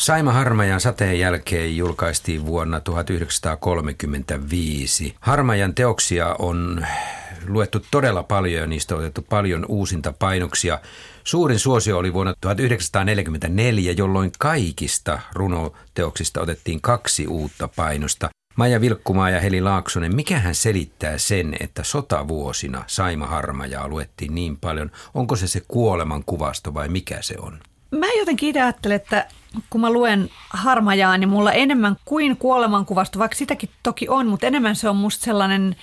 Saima Harmajan sateen jälkeen julkaistiin vuonna 1935. Harmajan teoksia on luettu todella paljon ja niistä on otettu paljon uusinta painoksia. Suurin suosio oli vuonna 1944, jolloin kaikista runoteoksista otettiin kaksi uutta painosta. Maija Vilkkumaa ja Heli Laaksonen, mikähän selittää sen, että sotavuosina Saima Harmajaa luettiin niin paljon? Onko se se kuoleman kuvasto vai mikä se on? Mä jotenkin itse ajattelen, että kun mä luen Harmajaa, niin mulla enemmän kuin kuolemankuvasto, vaikka sitäkin toki on, mutta enemmän se on musta sellainen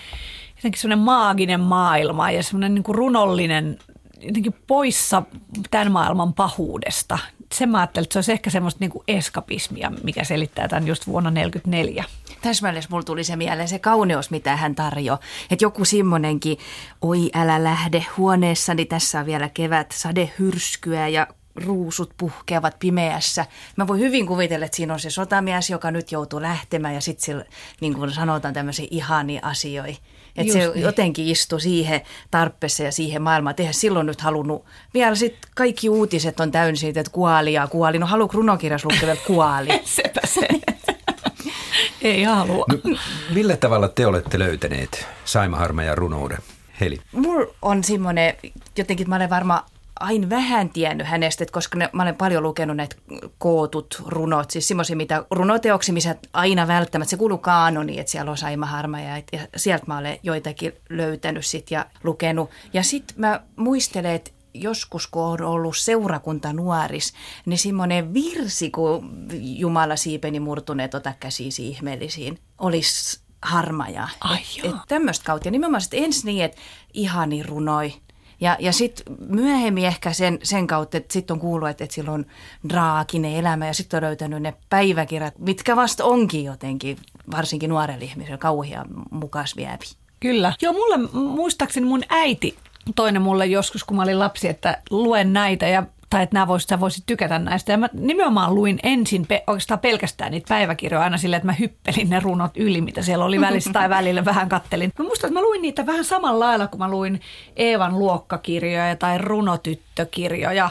jotenkin sellainen maaginen maailma ja semmoinen niin kuin runollinen, jotenkin poissa tämän maailman pahuudesta. Sen mä ajattelin, että se olisi ehkä semmoista niin eskapismia, mikä selittää tämän just vuonna 1944. Täsmälleen mulla tuli se mieleen, se kauneus, mitä hän tarjoaa. Että joku semmoinenkin, oi älä lähde huoneessani, tässä on vielä kevät, sade hyrskyä ja ruusut puhkeavat pimeässä. Mä voin hyvin kuvitella, että siinä on se sotamies, joka nyt joutuu lähtemään ja sitten niin kuin sanotaan tämmöisiä ihania asioita. Että se niin. jotenkin istui siihen tarpeessa ja siihen maailmaan. Eihän silloin nyt halunnut. Vielä sitten kaikki uutiset on täynnä siitä, että kuoli ja kuoli. No haluatko runokirjas lukea, että kuoli? Sepä se. Ei halua. No, millä tavalla te olette löytäneet Saima Harma ja runouden? Heli. Mulla on semmoinen, jotenkin mä olen varmaan aina vähän tiennyt hänestä, että koska ne, mä olen paljon lukenut näitä kootut runot, siis semmoisia, mitä runoteoksi, missä aina välttämättä, se kuuluu kaanoni, että siellä on Saima Harma ja, ja sieltä mä olen joitakin löytänyt sit ja lukenut. Ja sitten mä muistelen, että joskus, kun on ollut seurakunta nuoris, niin semmoinen virsi, kun Jumala siipeni murtuneet ota käsisi ihmeellisiin, olisi harmaja. Ai et, et tämmöistä kautta. Ja nimenomaan ensin niin, että ihani runoi – ja, ja sitten myöhemmin ehkä sen, sen kautta, että sitten on kuullut, että, että sillä on draakinen elämä ja sitten on löytänyt ne päiväkirjat, mitkä vasta onkin jotenkin, varsinkin nuorelle ihmiselle, kauhia mukas viepi. Kyllä. Joo, mulle muistaakseni mun äiti toinen mulle joskus, kun mä olin lapsi, että luen näitä ja tai että nämä voisit, sä voisit tykätä näistä. Ja mä nimenomaan luin ensin pe- oikeastaan pelkästään niitä päiväkirjoja aina silleen, että mä hyppelin ne runot yli, mitä siellä oli välissä tai välillä vähän kattelin. Mä muistan, että mä luin niitä vähän samalla lailla, kun mä luin Eevan luokkakirjoja tai runotyttökirjoja.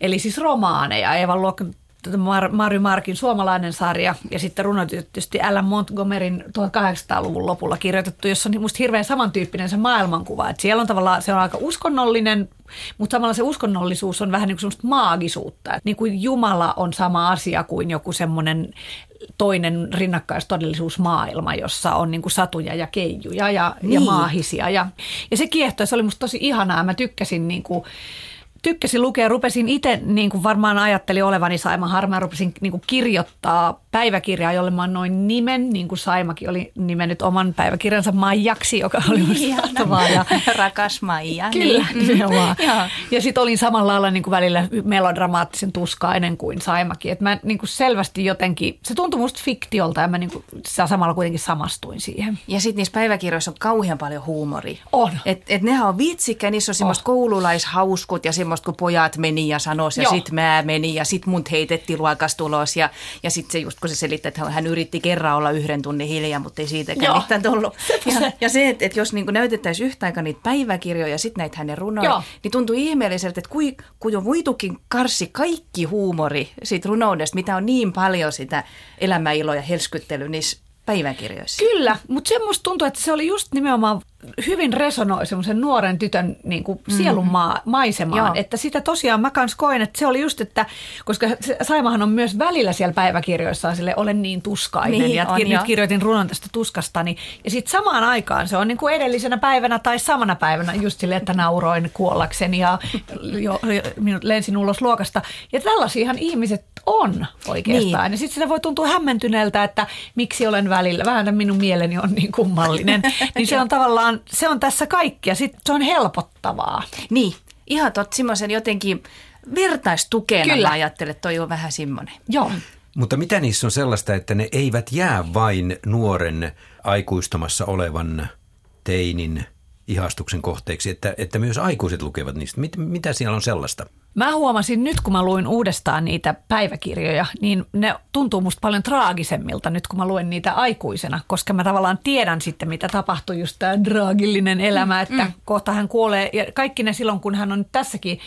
Eli siis romaaneja. Eevan luokka Mar- Marju Markin suomalainen sarja ja sitten runotyttösti Alan Montgomeryn 1800-luvun lopulla kirjoitettu, jossa on musta hirveän samantyyppinen se maailmankuva. Että siellä on tavallaan, se on aika uskonnollinen, mutta samalla se uskonnollisuus on vähän niin kuin semmoista maagisuutta. Että niin kuin Jumala on sama asia kuin joku semmoinen toinen rinnakkaistodellisuusmaailma, jossa on niin kuin satuja ja keijuja ja, niin. ja maahisia. Ja, ja se kiehtoi, se oli musta tosi ihanaa. Mä tykkäsin niin kuin, tykkäsin lukea. Rupesin itse, niin kuin varmaan ajattelin olevani Saima Harma, rupesin niin kuin kirjoittaa päiväkirjaa, jolle mä noin nimen, niin kuin Saimakin oli nimennyt oman päiväkirjansa Maijaksi, joka oli mahtavaa. Ja, Rakas Maija. Kyllä, niin. nimenomaan. ja sitten olin samalla lailla niin kuin välillä melodramaattisen tuskainen kuin Saimakin. Et mä niin kuin selvästi jotenkin, se tuntui musta fiktiolta ja mä niin kuin, samalla kuitenkin samastuin siihen. Ja sitten niissä päiväkirjoissa on kauhean paljon huumoria. On. Et, et nehän on vitsikkä, niissä on semmoista oh. koululaishauskut ja semmoista, kun pojat meni ja sanoi ja sitten mä menin ja sitten mut heitettiin luokastulos ja, ja sitten se just kun se selittää, että hän yritti kerran olla yhden tunnin hiljaa, mutta ei siitäkään mitään tullut. Ja, ja se, että, että jos niin näytettäisiin yhtä aikaa niitä päiväkirjoja ja sitten näitä hänen runoja, Joo. niin tuntuu ihmeelliseltä, että kui, kun jo voitukin karsi kaikki huumori siitä runoudesta, mitä on niin paljon sitä elämäiloa ja helskyttely niissä päiväkirjoissa. Kyllä, mutta semmoista tuntuu, että se oli just nimenomaan hyvin resonoi semmoisen nuoren tytön niin kuin mm-hmm. sielun maa, maisemaan. Joo. Että sitä tosiaan mä kans koen, että se oli just, että koska Saimahan on myös välillä siellä päiväkirjoissaan sille olen niin tuskainen niin, ja on, nyt kirjoitin runon tästä tuskastani. Ja sitten samaan aikaan se on niin kuin edellisenä päivänä tai samana päivänä just sille, että nauroin kuollakseni ja jo, minut lensin ulos luokasta. Ja tällaisiahan ihmiset on oikeastaan. Niin. Ja sitten sitä voi tuntua hämmentyneeltä, että miksi olen välillä, vähän minun mieleni on niin kummallinen. niin se on tavallaan, se on tässä kaikki ja sitten se on helpottavaa. Niin, ihan tot semmoisen jotenkin vertaistukena Kyllä. mä ajattelen, että toi on vähän semmoinen. Joo. Mutta mitä niissä on sellaista, että ne eivät jää vain nuoren aikuistamassa olevan teinin ihastuksen kohteeksi, että, että myös aikuiset lukevat niistä. Mit, mitä siellä on sellaista? Mä huomasin nyt, kun mä luin uudestaan niitä päiväkirjoja, niin ne tuntuu musta paljon traagisemmilta nyt, kun mä luen niitä aikuisena, koska mä tavallaan tiedän sitten, mitä tapahtuu, just tämä draagillinen elämä, että mm. kohta hän kuolee. Ja kaikki ne silloin, kun hän on tässäkin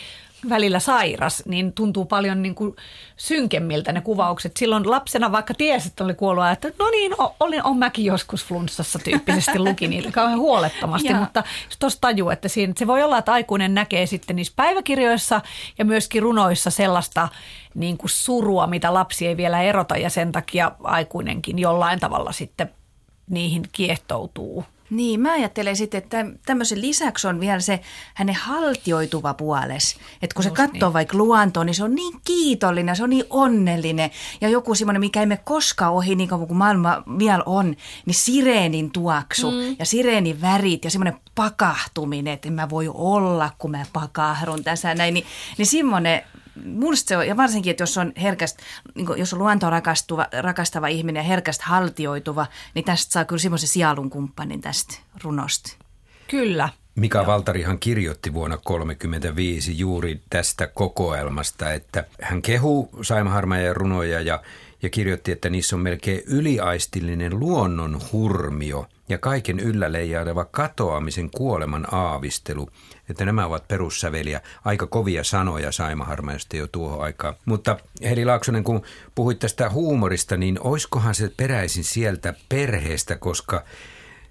välillä sairas, niin tuntuu paljon niin kuin synkemmiltä ne kuvaukset. Silloin lapsena, vaikka tiesi, että oli kuollut, että no niin, olin, on mäkin joskus flunssassa tyyppisesti luki niitä kauhean huolettomasti, ja. mutta tuossa tajuu, että siinä, se voi olla, että aikuinen näkee sitten niissä päiväkirjoissa ja myöskin runoissa sellaista niin kuin surua, mitä lapsi ei vielä erota ja sen takia aikuinenkin jollain tavalla sitten niihin kiehtoutuu. Niin, mä ajattelen sitten, että tämmöisen lisäksi on vielä se hänen haltioituva puoles. Että kun Just se katsoo niin. vaikka luontoa, niin se on niin kiitollinen, se on niin onnellinen. Ja joku semmoinen, mikä ei me koskaan ohi niin kuin maailma vielä on, niin sireenin tuoksu mm. ja sireenin värit ja semmoinen pakahtuminen, että en mä voi olla, kun mä pakahdun tässä näin. Niin, niin semmoinen Minusta se on, ja varsinkin, että jos on herkästä, niin jos on luontoa rakastuva, rakastava ihminen ja herkästä haltioituva, niin tästä saa kyllä semmoisen sielun kumppanin tästä runosta. Kyllä. Mika Joo. Valtarihan kirjoitti vuonna 1935 juuri tästä kokoelmasta, että hän kehuu Saimaharmajan runoja ja, ja kirjoitti, että niissä on melkein yliaistillinen luonnon hurmio kaiken yllä leijaileva katoamisen kuoleman aavistelu – että nämä ovat perussäveliä, aika kovia sanoja Saimaharmajasta jo tuohon aikaan. Mutta Heli Laaksonen, kun puhuit tästä huumorista, niin oiskohan se peräisin sieltä perheestä, koska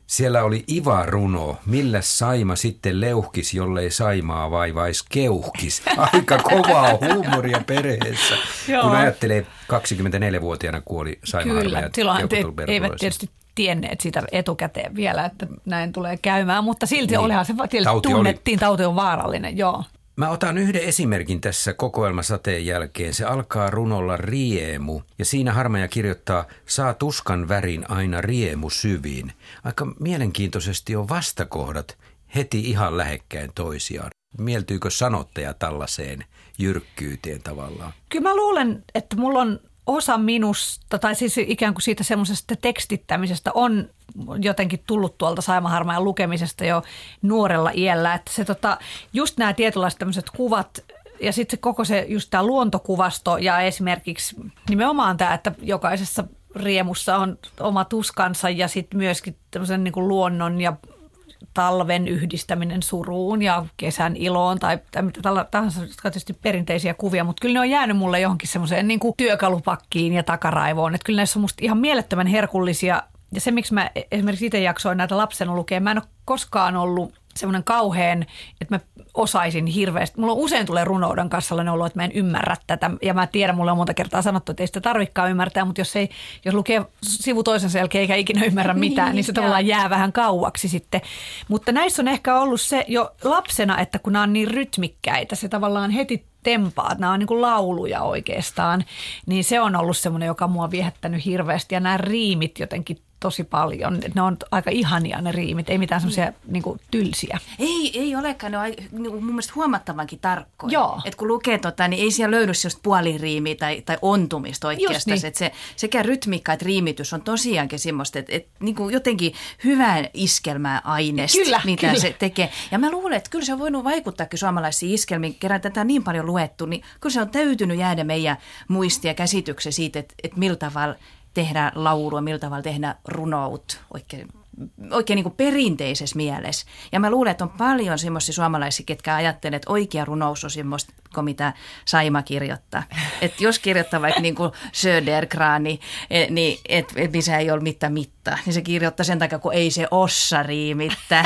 siellä oli Iva-runo, millä Saima sitten leuhkis, jollei Saimaa vaivais keuhkis. Aika kovaa huumoria perheessä. kun ajattelee, 24-vuotiaana kuoli Saima Kyllä, silloin te, eivät tietysti tienneet sitä etukäteen vielä, että näin tulee käymään, mutta silti niin. olihan se tauti tunnettiin, oli. tauti on vaarallinen, joo. Mä otan yhden esimerkin tässä kokoelmasateen jälkeen. Se alkaa runolla riemu ja siinä Harmaja kirjoittaa saa tuskan värin aina riemu syviin. Aika mielenkiintoisesti on vastakohdat heti ihan lähekkäin toisiaan. Mieltyykö sanottaja tällaiseen jyrkkyyteen tavallaan? Kyllä mä luulen, että mulla on osa minusta, tai siis ikään kuin siitä semmoisesta tekstittämisestä on jotenkin tullut tuolta Saimaharmajan lukemisesta jo nuorella iällä, että se tota, just nämä tietynlaiset tämmöiset kuvat ja sitten koko se just tämä luontokuvasto ja esimerkiksi nimenomaan tämä, että jokaisessa riemussa on oma tuskansa ja sitten myöskin tämmöisen niin kuin luonnon ja talven yhdistäminen suruun ja kesän iloon tai, tai mitä tahansa, jotka tietysti perinteisiä kuvia, mutta kyllä ne on jäänyt mulle johonkin semmoiseen niin työkalupakkiin ja takaraivoon. Että kyllä näissä on musta ihan mielettömän herkullisia ja se, miksi mä esimerkiksi itse jaksoin näitä lapsena lukea, mä en ole koskaan ollut semmoinen kauhean, että mä osaisin hirveästi. Mulla usein tulee runouden kanssa sellainen olo, että mä en ymmärrä tätä. Ja mä tiedän, mulle on monta kertaa sanottu, että ei sitä tarvikaan ymmärtää, mutta jos, ei, jos lukee sivu toisensa jälkeen eikä ikinä ymmärrä mitään, niin, niin se tavallaan jää vähän kauaksi sitten. Mutta näissä on ehkä ollut se jo lapsena, että kun nämä on niin rytmikkäitä, se tavallaan heti tempaat, nämä on niin kuin lauluja oikeastaan, niin se on ollut semmoinen, joka mua viehättänyt hirveästi. Ja nämä riimit jotenkin tosi paljon. Ne on aika ihania ne riimit, ei mitään semmoisia mm. niin tylsiä. Ei, ei olekaan, ne on niin mun mielestä huomattavankin tarkkoja. Joo. Et kun lukee tota, niin ei siellä löydy just puoliriimiä tai, tai ontumista oikeastaan. Niin. Et se, sekä rytmikka että riimitys on tosiaankin semmoista, että et, niin kuin jotenkin hyvää iskelmää aineesta, kyllä, mitä kyllä. se tekee. Ja mä luulen, että kyllä se on voinut vaikuttaakin suomalaisiin iskelmiin, kerran tätä niin paljon luettu, niin kyllä se on täytynyt jäädä meidän muistia käsityksen siitä, että, että millä tavalla tehdä laulua, millä tavalla tehdä runout oikein, oikein niin kuin perinteisessä mielessä. Ja mä luulen, että on paljon semmoisia suomalaisia, ketkä ajattelee, että oikea runous on semmoista, mitä Saima kirjoittaa. Että jos kirjoittaa vaikka niin kuin Södergrani, e, niin et, et, missä ei ole mitään mittaa, niin se kirjoittaa sen takia, kun ei se ossa riimittää.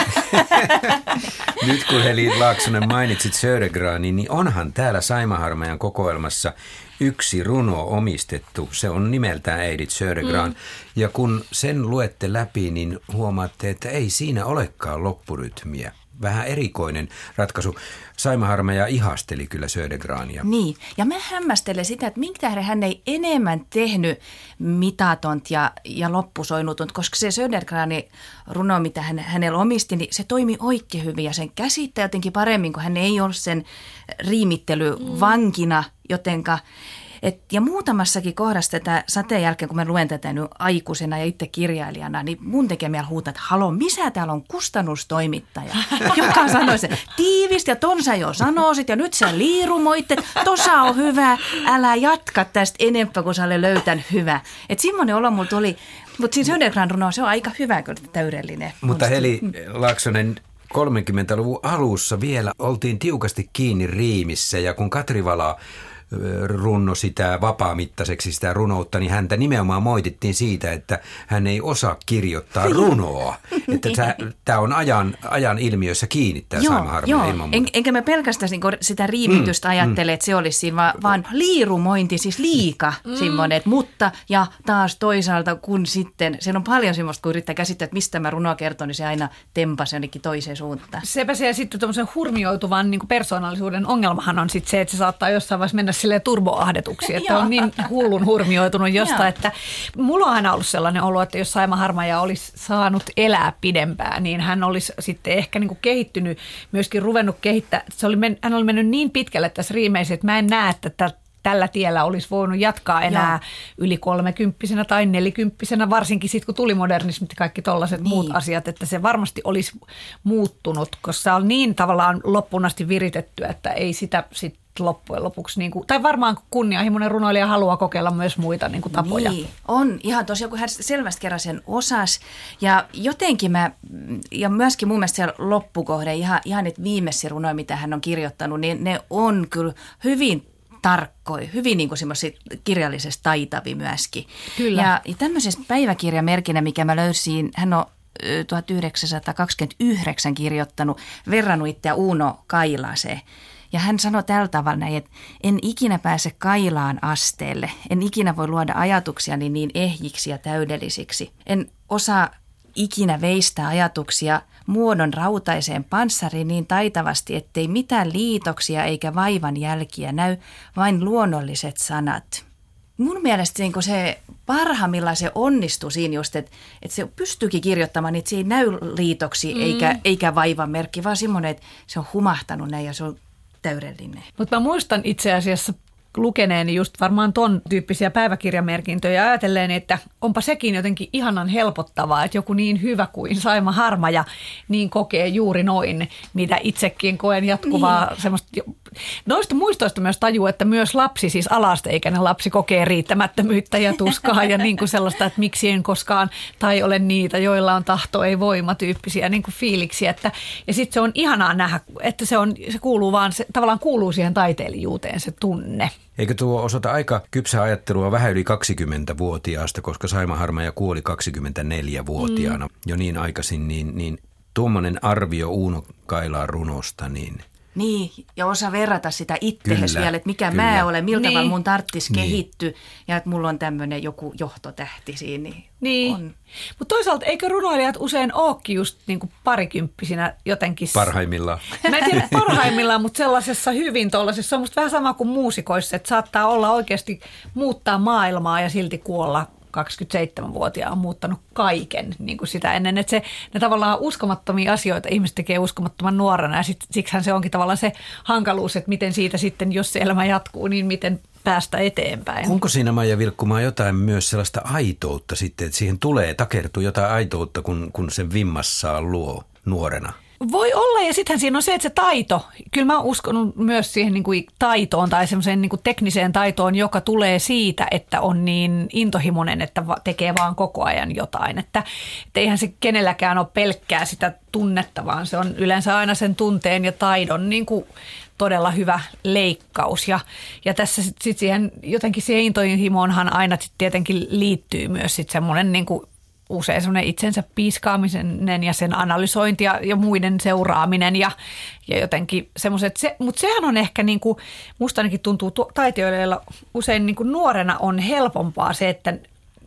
Nyt kun Heli Laaksonen mainitsit Södergrani, niin onhan täällä Saimaharmajan kokoelmassa yksi runo omistettu. Se on nimeltään Edith Södergran. Mm. Ja kun sen luette läpi, niin huomaatte, että ei siinä olekaan loppurytmiä. Vähän erikoinen ratkaisu. Saima Harmeja ihasteli kyllä Södergrania. Niin, ja mä hämmästelen sitä, että minkä tähden hän ei enemmän tehnyt mitatont ja, ja loppusoinutont, koska se Södergrani runo, mitä hän, hänellä omisti, niin se toimi oikein hyvin ja sen käsittää jotenkin paremmin, kun hän ei ole sen riimittely vankina, jotenka et, ja muutamassakin kohdassa tätä sateen jälkeen, kun mä luen tätä nyt aikuisena ja itse kirjailijana, niin mun tekee mieli huutaa, että halo, missä täällä on kustannustoimittaja, joka sanoi se tiivistä ja ton sä jo sanoisit ja nyt sä liirumoitte, tosa on hyvä, älä jatka tästä enempää, kun sä olet löytän hyvä. Että semmoinen olo mulla tuli, mutta siis Hödergran runo, se on aika hyvä, kun täydellinen. Mutta Heli Laaksonen, 30-luvun alussa vielä oltiin tiukasti kiinni riimissä ja kun Katri Vala runno sitä vapaamittaiseksi sitä runoutta, niin häntä nimenomaan moitittiin siitä, että hän ei osaa kirjoittaa runoa. että tämä on ajan, ajan ilmiössä kiinni tämä joo, joo. En, enkä mä pelkästään niin sitä riimitystä mm, ajattele, mm. että se olisi siinä, vaan, vaan liirumointi, siis liika mm. semmoinen, mutta ja taas toisaalta kun sitten, se on paljon semmoista, kun yrittää käsittää, että mistä mä runoa kerton, niin se aina tempasi jonnekin toiseen suuntaan. Sepä se ja sitten tuommoisen hurmioituvan niin persoonallisuuden ongelmahan on sitten se, että se saattaa jossain vaiheessa mennä sille turboahdetuksi, että on niin hullun hurmioitunut josta, että mulla on aina ollut sellainen olo, että jos Saima Harmaja olisi saanut elää pidempään, niin hän olisi sitten ehkä niin kuin kehittynyt, myöskin ruvennut kehittää. Se oli men, hän oli mennyt niin pitkälle tässä riimeissä, että mä en näe, että tällä tiellä olisi voinut jatkaa enää Joo. yli kolmekymppisenä tai nelikymppisenä, varsinkin sitten kun tuli modernismi ja kaikki tollaiset niin. muut asiat, että se varmasti olisi muuttunut, koska se on niin tavallaan loppuun asti viritetty, että ei sitä sitten loppujen lopuksi, niin kuin, tai varmaan kunnianhimoinen runoilija haluaa kokeilla myös muita niin kuin tapoja. Niin, on ihan tosiaan, kun hän selvästi kerran sen osas. Ja jotenkin mä, ja myöskin mun mielestä siellä loppukohde, ihan, ihan niitä viimeisiä runoja, mitä hän on kirjoittanut, niin ne on kyllä hyvin tarkkoja, hyvin niin kuin kirjallisesti taitavi myöskin. Kyllä. Ja, ja tämmöisessä päiväkirjamerkinä, mikä mä löysin, hän on 1929 kirjoittanut, verrannut itseä Uno Kailaseen. Ja hän sanoi tällä tavalla näin, että en ikinä pääse kailaan asteelle, en ikinä voi luoda ajatuksiani niin ehjiksi ja täydellisiksi. En osaa ikinä veistää ajatuksia muodon rautaiseen panssariin niin taitavasti, ettei mitään liitoksia eikä vaivan jälkiä näy, vain luonnolliset sanat. Mun mielestä niin se parhaimmillaan se onnistui siinä just, että, että se pystyykin kirjoittamaan, niin että se ei näy liitoksi mm. eikä, eikä vaivan merkki, vaan semmoinen, että se on humahtanut näin ja se on täydellinen. Mutta mä muistan itse asiassa lukeneeni just varmaan ton tyyppisiä päiväkirjamerkintöjä ajatellen, että onpa sekin jotenkin ihanan helpottavaa, että joku niin hyvä kuin Saima Harmaja niin kokee juuri noin, mitä itsekin koen jatkuvaa niin. semmoista Noista muistoista myös tajuu, että myös lapsi, siis alasteikäinen lapsi kokee riittämättömyyttä ja tuskaa ja niin kuin sellaista, että miksi en koskaan tai ole niitä, joilla on tahto, ei voima tyyppisiä niin kuin fiiliksiä. Että, ja sitten se on ihanaa nähdä, että se, on, se kuuluu vaan, se tavallaan kuuluu siihen taiteilijuuteen se tunne. Eikö tuo osoita aika kypsää ajattelua vähän yli 20-vuotiaasta, koska Saima Harmaja kuoli 24-vuotiaana mm. jo niin aikaisin, niin, niin tuommoinen arvio Uuno Kailaan runosta, niin – niin, ja osa verrata sitä itseäsi vielä, että mikä kyllä. mä olen, miltä niin. mun tarttis niin. kehitty ja että mulla on tämmöinen joku johtotähti siinä. Niin. niin. Mutta toisaalta eikö runoilijat usein ookin just niinku parikymppisinä jotenkin? Parhaimmillaan. Mä en tiedä parhaimmillaan, mutta sellaisessa hyvin tuollaisessa, se on musta vähän sama kuin muusikoissa, että saattaa olla oikeasti muuttaa maailmaa ja silti kuolla 27-vuotiaan on muuttanut kaiken niin kuin sitä ennen. Että se, ne tavallaan uskomattomia asioita ihmiset tekee uskomattoman nuorena ja sit, siksihän se onkin tavallaan se hankaluus, että miten siitä sitten, jos se elämä jatkuu, niin miten päästä eteenpäin. Onko siinä Maija Vilkkumaa jotain myös sellaista aitoutta sitten, että siihen tulee, takertuu jotain aitoutta, kun, kun sen vimmassaan luo nuorena? Voi olla, ja sittenhän siinä on se, että se taito, kyllä mä uskon myös siihen niin kuin taitoon tai semmoiseen niin kuin tekniseen taitoon, joka tulee siitä, että on niin intohimoinen, että tekee vaan koko ajan jotain. Että, että eihän se kenelläkään ole pelkkää sitä tunnetta, vaan se on yleensä aina sen tunteen ja taidon niin kuin todella hyvä leikkaus. Ja, ja tässä sitten sit siihen, jotenkin siihen intohimoonhan aina sit tietenkin liittyy myös sitten semmoinen niin kuin usein semmoinen itsensä piiskaaminen ja sen analysointi ja, ja muiden seuraaminen ja, ja jotenkin semmoiset. Se, mutta sehän on ehkä niin kuin, musta ainakin tuntuu taiteilijoilla usein niin kuin nuorena on helpompaa se, että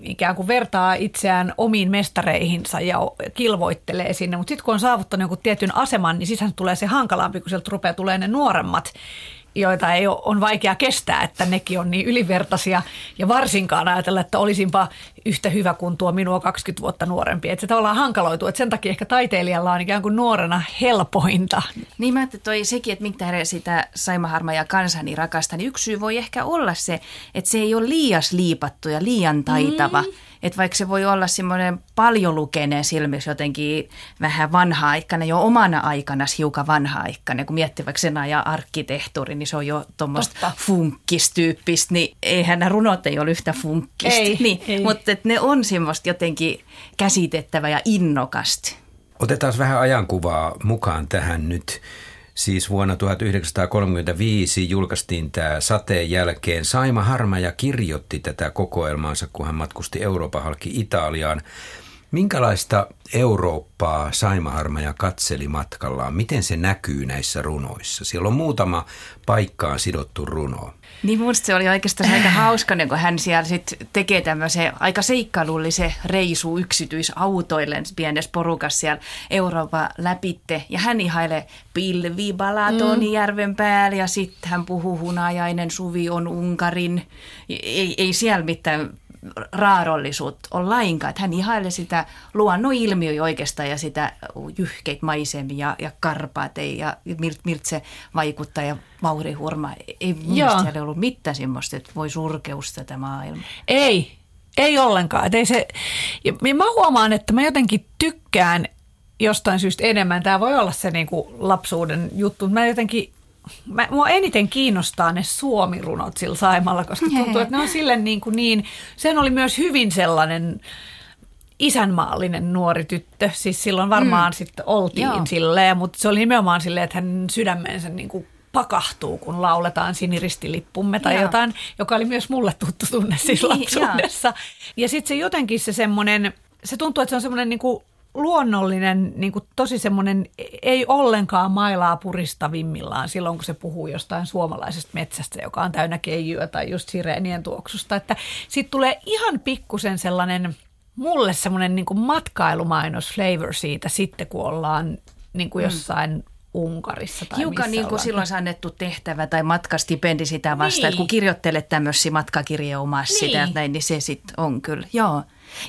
ikään kuin vertaa itseään omiin mestareihinsa ja kilvoittelee sinne. Mutta sitten kun on saavuttanut jonkun tietyn aseman, niin sisään tulee se hankalampi, kun sieltä rupeaa tulee ne nuoremmat joita ei ole, on vaikea kestää, että nekin on niin ylivertaisia. Ja varsinkaan ajatella, että olisinpa yhtä hyvä kuin tuo minua 20 vuotta nuorempi. Että se tavallaan hankaloituu, että sen takia ehkä taiteilijalla on ikään kuin nuorena helpointa. Niin mä että toi sekin, että minkä sitä Saima Harma ja kansani rakastaa, niin yksi syy voi ehkä olla se, että se ei ole liias liipattu ja liian taitava. Mm että vaikka se voi olla semmoinen paljon lukeneen silmissä jotenkin vähän vanha-aikainen, jo omana aikana hiukan vanha-aikainen, kun miettii vaikka sen ajan arkkitehtuuri, niin se on jo tuommoista funkkistyyppistä, niin eihän nämä runot ei ole yhtä funkkista. Ei, niin, ei. Mutta ne on semmoista jotenkin käsitettävä ja innokasta. Otetaan vähän ajankuvaa mukaan tähän nyt. Siis vuonna 1935 julkaistiin tämä sateen jälkeen. Saima Harmaja kirjoitti tätä kokoelmaansa, kun hän matkusti Euroopan halki Italiaan. Minkälaista Eurooppaa Saimaharmaja katseli matkallaan? Miten se näkyy näissä runoissa? Siellä on muutama paikkaan sidottu runo. Niin minusta se oli oikeastaan aika hauska, kun hän siellä sit tekee tämmöisen aika seikkailullisen reisu yksityisautoille pienessä porukassa siellä Euroopan läpitte. Ja hän ihailee pilvi Balatonijärven mm. päällä ja sitten hän puhuu hunajainen suvi on Unkarin. Ei, ei siellä mitään raarollisuutta on lainkaan. Että hän ihailee sitä luonnon ilmiöä oikeastaan ja sitä jyhkeitä maisemia ja, ja karpaateja ja miltä milt se vaikuttaa ja vaurihurma. Ei mielestäni siellä ollut mitään semmoista, että voi surkeus tätä maailmaa. Ei, ei ollenkaan. Et ei se, ja mä huomaan, että mä jotenkin tykkään jostain syystä enemmän. Tämä voi olla se niinku lapsuuden juttu. Mä jotenkin mä, mua eniten kiinnostaa ne suomirunot sillä Saimalla, koska tuntuu, että ne on sille niin, kuin niin sen oli myös hyvin sellainen isänmaallinen nuori tyttö. Siis silloin varmaan mm. sitten oltiin Joo. silleen, mutta se oli nimenomaan silleen, että hän sydämensä niin kuin pakahtuu, kun lauletaan siniristilippumme tai Joo. jotain, joka oli myös mulle tuttu tunne siis niin, lapsuudessa. Ja sitten se jotenkin se semmoinen, se tuntuu, että se on semmoinen niin kuin luonnollinen, niin kuin tosi semmoinen, ei ollenkaan mailaa puristavimmillaan silloin, kun se puhuu jostain suomalaisesta metsästä, joka on täynnä keijyä tai just sireenien tuoksusta. Että sitten tulee ihan pikkusen sellainen, mulle semmoinen niin matkailumainos flavor siitä sitten, kun ollaan niin kuin mm. jossain mm. Unkarissa. Tai Hiukan niin kuin silloin annettu tehtävä tai matkastipendi sitä vastaan, niin. että kun kirjoittelet tämmöisiä matkakirjoja omassa niin. sitä, näin, niin se sitten on kyllä, joo.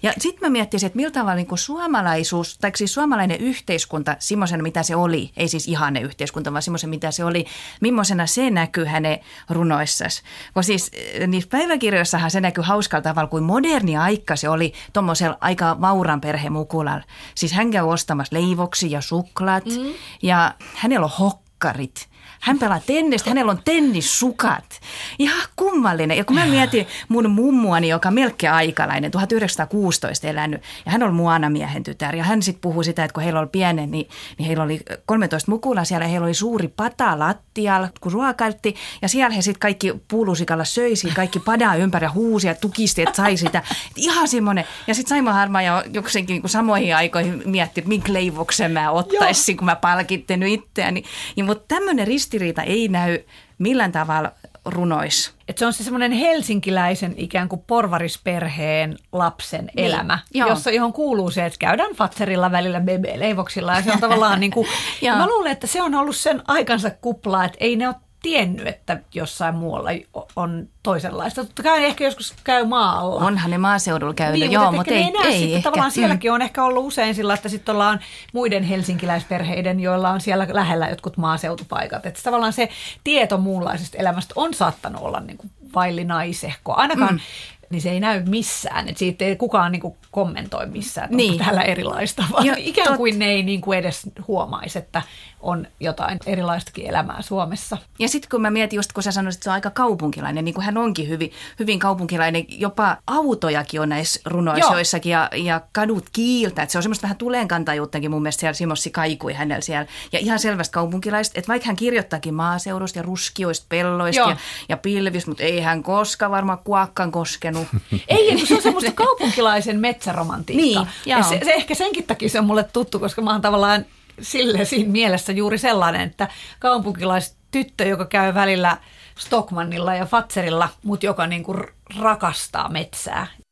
Ja sitten mä miettisin, että miltä tavalla niin suomalaisuus, tai siis suomalainen yhteiskunta, semmoisena mitä se oli, ei siis ihanne yhteiskunta, vaan semmoisen mitä se oli, millaisena se näkyy hänen runoissas. Kun siis eh, niissä päiväkirjoissahan se näkyy hauskalla tavalla, kuin moderni aika se oli tuommoisella aika vauran perhemukulalla. Siis hän käy ostamassa leivoksia ja suklaat mm. ja hänellä on hokkarit hän pelaa tennistä, hänellä on tennissukat. Ihan kummallinen. Ja kun mä mietin mun mummuani, joka on melkein aikalainen, 1916 elänyt, ja hän on Muana miehen tytär, ja hän sitten puhuu sitä, että kun heillä oli pienen, niin, niin heillä oli 13 mukula siellä, ja heillä oli suuri pata lattialla, kun ruokailti, ja siellä he sitten kaikki puulusikalla söisi, kaikki padaa ympäri huusi ja tukisti, että sai sitä. Ihan semmoinen. Ja sitten Saima Harma ja jokseenkin niin samoihin aikoihin mietti, että minkä leivoksen mä ottaisin, kun mä palkittanut itseäni. Ja, mutta tämmöinen ristiriita ei näy millään tavalla runois. Et se on se semmoinen helsinkiläisen ikään kuin porvarisperheen lapsen niin, elämä, joo. jossa johon kuuluu se, että käydään Fatserilla välillä bebe-leivoksilla ja se on tavallaan niin kuin, mä luulen, että se on ollut sen aikansa kupla, että ei ne ole tiennyt, että jossain muualla on toisenlaista. Totta kai ehkä joskus käy maalla. Onhan ne maaseudulla käynyt, niin, joo, mutta ei, ei, ei ehkä. Tavallaan sielläkin on ehkä ollut usein sillä, että sitten ollaan muiden helsinkiläisperheiden, joilla on siellä lähellä jotkut maaseutupaikat. Että tavallaan se tieto muunlaisesta elämästä on saattanut olla niin kuin vaillinaisehko. Ainakaan mm niin se ei näy missään. Että siitä ei kukaan niin kuin kommentoi missään, että niin. täällä erilaista, vaan jo, ikään tot... kuin ne ei niin kuin edes huomaisi, että on jotain erilaistakin elämää Suomessa. Ja sitten kun mä mietin just, kun sä sanoit, että se on aika kaupunkilainen, niin kuin hän onkin hyvin, hyvin kaupunkilainen, jopa autojakin on näissä runoissa joissakin ja, ja kadut kiiltä, että se on semmoista vähän tulenkantajuuttakin mun mielestä siellä Simossi kaikui hänellä siellä. Ja ihan selvästi kaupunkilaista, että vaikka hän kirjoittaakin maaseudusta ja ruskioista pelloista ja, ja pilvistä, mutta ei hän koskaan varmaan kuakkaan koskenut. Ei, se on semmoista kaupunkilaisen metsäromantiikkaa. Niin, ja se, se, ehkä senkin takia se on mulle tuttu, koska mä oon tavallaan sille siinä mielessä juuri sellainen, että kaupunkilaistyttö, joka käy välillä Stockmannilla ja Fatserilla, mutta joka niinku rakastaa metsää